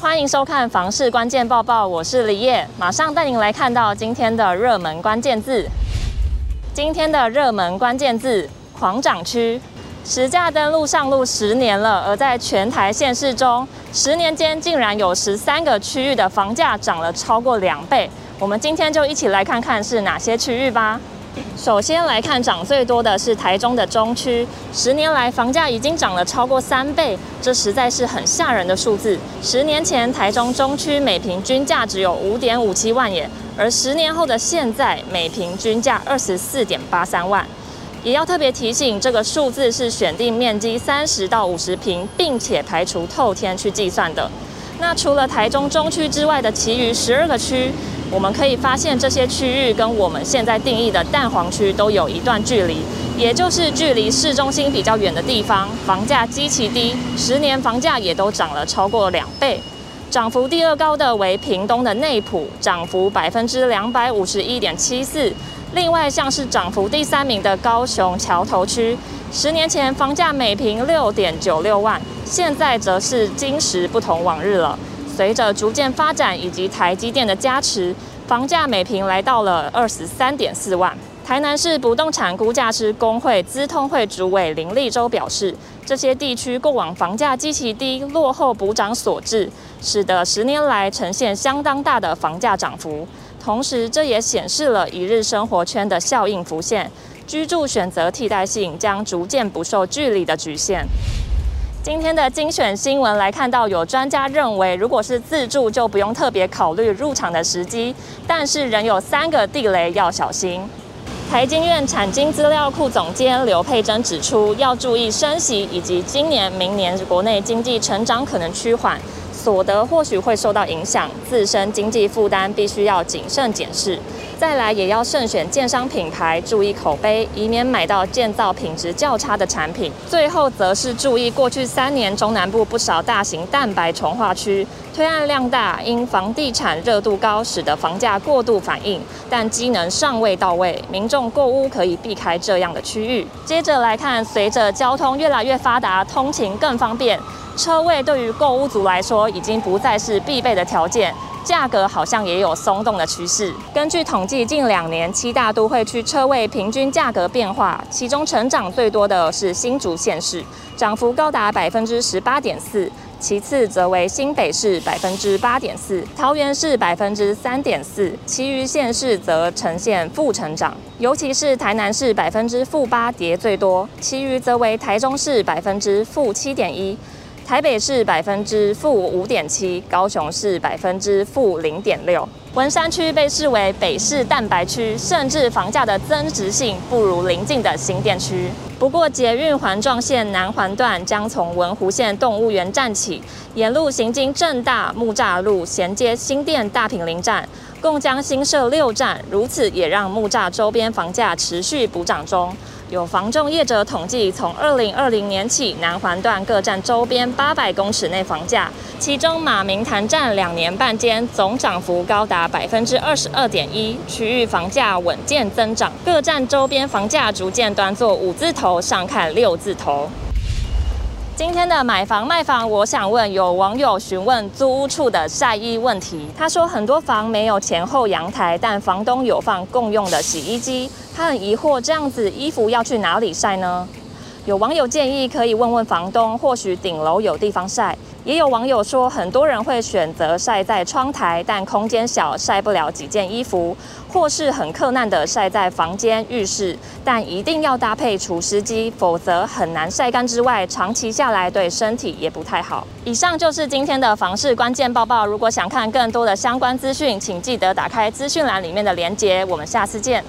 欢迎收看房市关键报报，我是李叶，马上带您来看到今天的热门关键字。今天的热门关键字：狂涨区。实价登录上路十年了，而在全台县市中，十年间竟然有十三个区域的房价涨了超过两倍。我们今天就一起来看看是哪些区域吧。首先来看涨最多的是台中的中区，十年来房价已经涨了超过三倍，这实在是很吓人的数字。十年前台中中区每平均价只有五点五七万元，而十年后的现在每平均价二十四点八三万。也要特别提醒，这个数字是选定面积三十到五十平，并且排除透天去计算的。那除了台中中区之外的其余十二个区，我们可以发现这些区域跟我们现在定义的蛋黄区都有一段距离，也就是距离市中心比较远的地方，房价极其低，十年房价也都涨了超过两倍。涨幅第二高的为屏东的内埔，涨幅百分之两百五十一点七四。另外，像是涨幅第三名的高雄桥头区，十年前房价每坪六点九六万，现在则是今时不同往日了。随着逐渐发展以及台积电的加持，房价每坪来到了二十三点四万。台南市不动产估价师公会资通会主委林立洲表示，这些地区过往房价极其低，落后补涨所致，使得十年来呈现相当大的房价涨幅。同时，这也显示了一日生活圈的效应浮现，居住选择替代性将逐渐不受距离的局限。今天的精选新闻来看到，有专家认为，如果是自住，就不用特别考虑入场的时机，但是仍有三个地雷要小心。台经院产经资料库总监刘佩珍指出，要注意升息以及今年、明年国内经济成长可能趋缓。所得或许会受到影响，自身经济负担必须要谨慎检视。再来，也要慎选建商品牌，注意口碑，以免买到建造品质较差的产品。最后，则是注意过去三年中南部不少大型蛋白重划区推案量大，因房地产热度高，使得房价过度反应，但机能尚未到位，民众购屋可以避开这样的区域。接着来看，随着交通越来越发达，通勤更方便。车位对于购屋族来说已经不再是必备的条件，价格好像也有松动的趋势。根据统计，近两年七大都会区车位平均价格变化，其中成长最多的是新竹县市，涨幅高达百分之十八点四，其次则为新北市百分之八点四，桃园市百分之三点四，其余县市则呈现负成长，尤其是台南市百分之负八跌最多，其余则为台中市百分之负七点一。台北市百分之负五点七，高雄市百分之负零点六。文山区被视为北市蛋白区，甚至房价的增值性不如邻近的新店区。不过，捷运环状线南环段将从文湖线动物园站起，沿路行经正大木栅路，衔接新店大坪林站，共将新设六站。如此也让木栅周边房价持续补涨中。有房仲业者统计，从二零二零年起，南环段各站周边八百公尺内房价，其中马明潭站两年半间总涨幅高达百分之二十二点一，区域房价稳健增长，各站周边房价逐渐端坐五字头，上看六字头。今天的买房卖房，我想问有网友询问租屋处的晒衣问题。他说很多房没有前后阳台，但房东有放共用的洗衣机。他很疑惑，这样子衣服要去哪里晒呢？有网友建议可以问问房东，或许顶楼有地方晒。也有网友说，很多人会选择晒在窗台，但空间小，晒不了几件衣服，或是很困难的晒在房间、浴室，但一定要搭配除湿机，否则很难晒干。之外，长期下来对身体也不太好。以上就是今天的房事关键报报。如果想看更多的相关资讯，请记得打开资讯栏里面的链接。我们下次见。